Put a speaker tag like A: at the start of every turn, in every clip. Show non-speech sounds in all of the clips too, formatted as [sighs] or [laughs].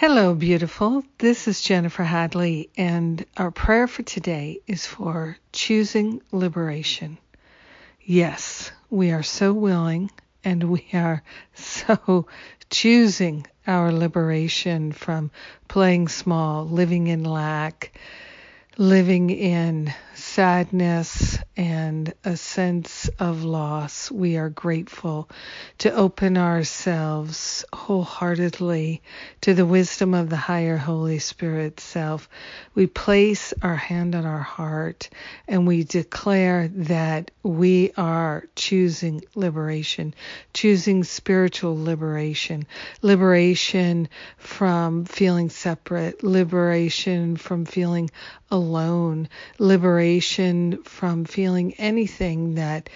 A: Hello, beautiful. This is Jennifer Hadley, and our prayer for today is for choosing liberation. Yes, we are so willing and we are [laughs] so choosing our liberation from playing small, living in lack, living in sadness and a sense of loss, we are grateful to open ourselves wholeheartedly to the wisdom of the higher Holy Spirit self. We place our hand on our heart and we declare that we are choosing liberation, choosing spiritual liberation, liberation from feeling separate, liberation from feeling alone, liberation from feeling anything that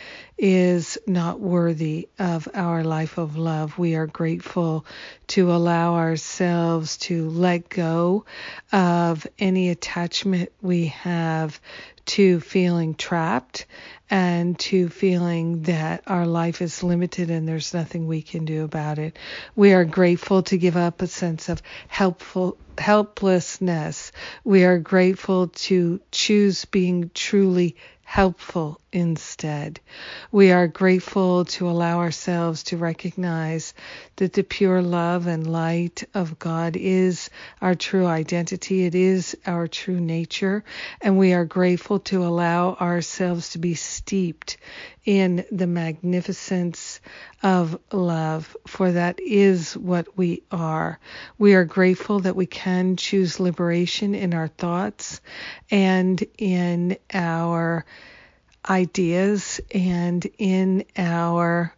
A: is not worthy of our life of love. We are grateful to allow ourselves to let go of any attachment we have to feeling trapped and to feeling that our life is limited and there's nothing we can do about it. We are grateful to give up a sense of helpful helplessness. We are grateful to choose being truly helpful instead. We are grateful to allow ourselves to recognize that the pure love and light of God is our true identity. It is our true nature. And we are grateful to allow ourselves to be steeped in the magnificence of love, for that is what we are. We are grateful that we can choose liberation in our thoughts and in our ideas and in our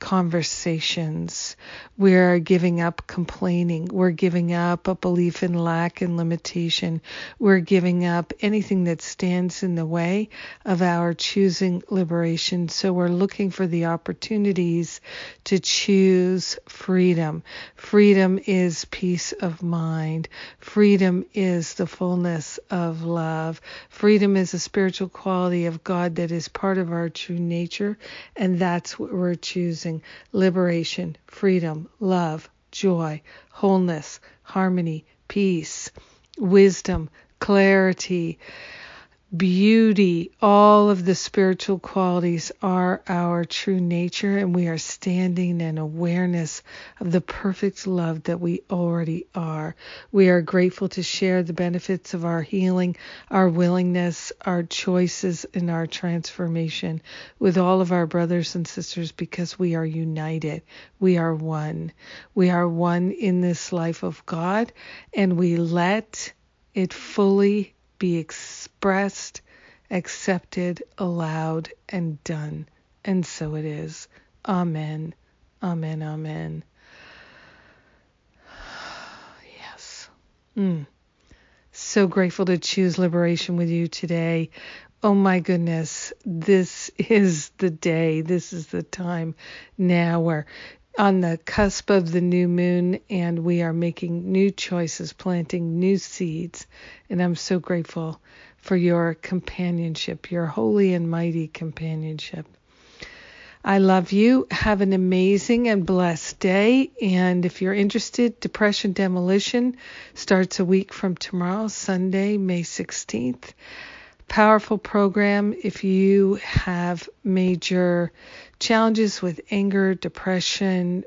A: conversations. We're giving up complaining. We're giving up a belief in lack and limitation. We're giving up anything that stands in the way of our choosing liberation. So we're looking for the opportunities to choose freedom. Freedom is peace of mind. Freedom is the fullness of love. Freedom is a spiritual quality of God that is part of our true nature, and that's what we're choosing liberation, freedom, love, joy, wholeness, harmony, peace, wisdom, clarity, beauty, all of the spiritual qualities are our true nature, and we are standing in awareness of the perfect love that we already are. We are grateful to share the benefits of our healing, our willingness, our choices, and our transformation with all of our brothers and sisters because we are united. We are one. We are one in this life of God, and we let it fully be expressed, accepted, allowed, and done. And so it is. Amen. Amen. Amen. [sighs] Yes. Mm. So grateful to choose liberation with you today. Oh my goodness, this is the day, this is the time now where on the cusp of the new moon and we are making new choices, planting new seeds. And I'm so grateful for your companionship, your holy and mighty companionship. I love you. Have an amazing and blessed day. And if you're interested, Depression Demolition starts a week from tomorrow, Sunday, May 16th powerful program if you have major challenges with anger, depression,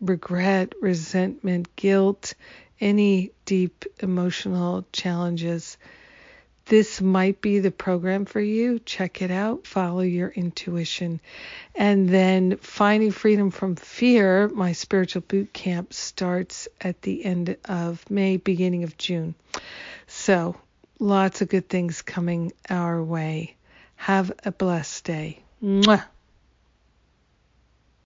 A: regret, resentment, guilt, any deep emotional challenges. This might be the program for you. Check it out. Follow your intuition. And then Finding Freedom from Fear, my spiritual boot camp starts at the end of May, beginning of June. So lots of good things coming our way. Have a blessed day. Mwah.